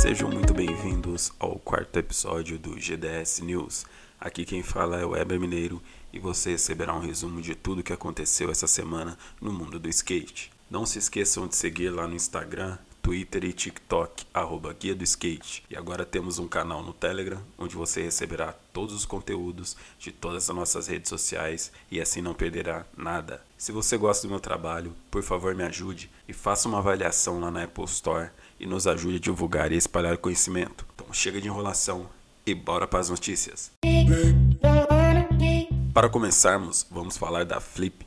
Sejam muito bem-vindos ao quarto episódio do GDS News. Aqui quem fala é o Weber Mineiro e você receberá um resumo de tudo o que aconteceu essa semana no mundo do skate. Não se esqueçam de seguir lá no Instagram, Twitter e TikTok, arroba Guia do Skate. E agora temos um canal no Telegram, onde você receberá todos os conteúdos de todas as nossas redes sociais e assim não perderá nada. Se você gosta do meu trabalho, por favor me ajude e faça uma avaliação lá na Apple Store e nos ajude a divulgar e espalhar conhecimento. Então chega de enrolação e bora para as notícias. Para começarmos, vamos falar da Flip,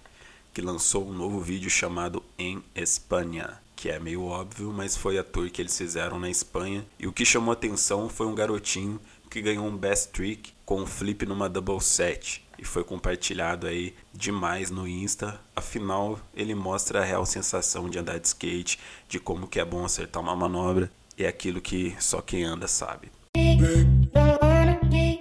que lançou um novo vídeo chamado Em Espanha que é meio óbvio, mas foi a tour que eles fizeram na Espanha. E o que chamou atenção foi um garotinho que ganhou um best trick com um flip numa double set e foi compartilhado aí demais no Insta. Afinal, ele mostra a real sensação de andar de skate, de como que é bom acertar uma manobra, e é aquilo que só quem anda sabe.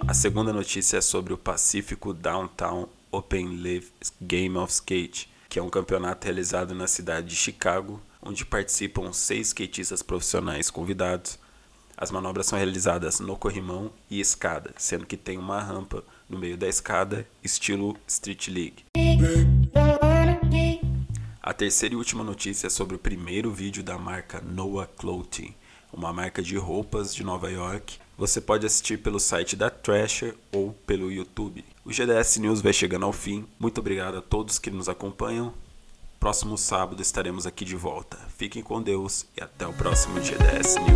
A segunda notícia é sobre o Pacífico Downtown Open Live Game of Skate, que é um campeonato realizado na cidade de Chicago onde participam seis skatistas profissionais convidados. As manobras são realizadas no corrimão e escada, sendo que tem uma rampa no meio da escada, estilo Street League. A terceira e última notícia é sobre o primeiro vídeo da marca Noah Clothing, uma marca de roupas de Nova York. Você pode assistir pelo site da Thrasher ou pelo YouTube. O GDS News vai chegando ao fim. Muito obrigado a todos que nos acompanham. Próximo sábado estaremos aqui de volta. Fiquem com Deus e até o próximo GDS News.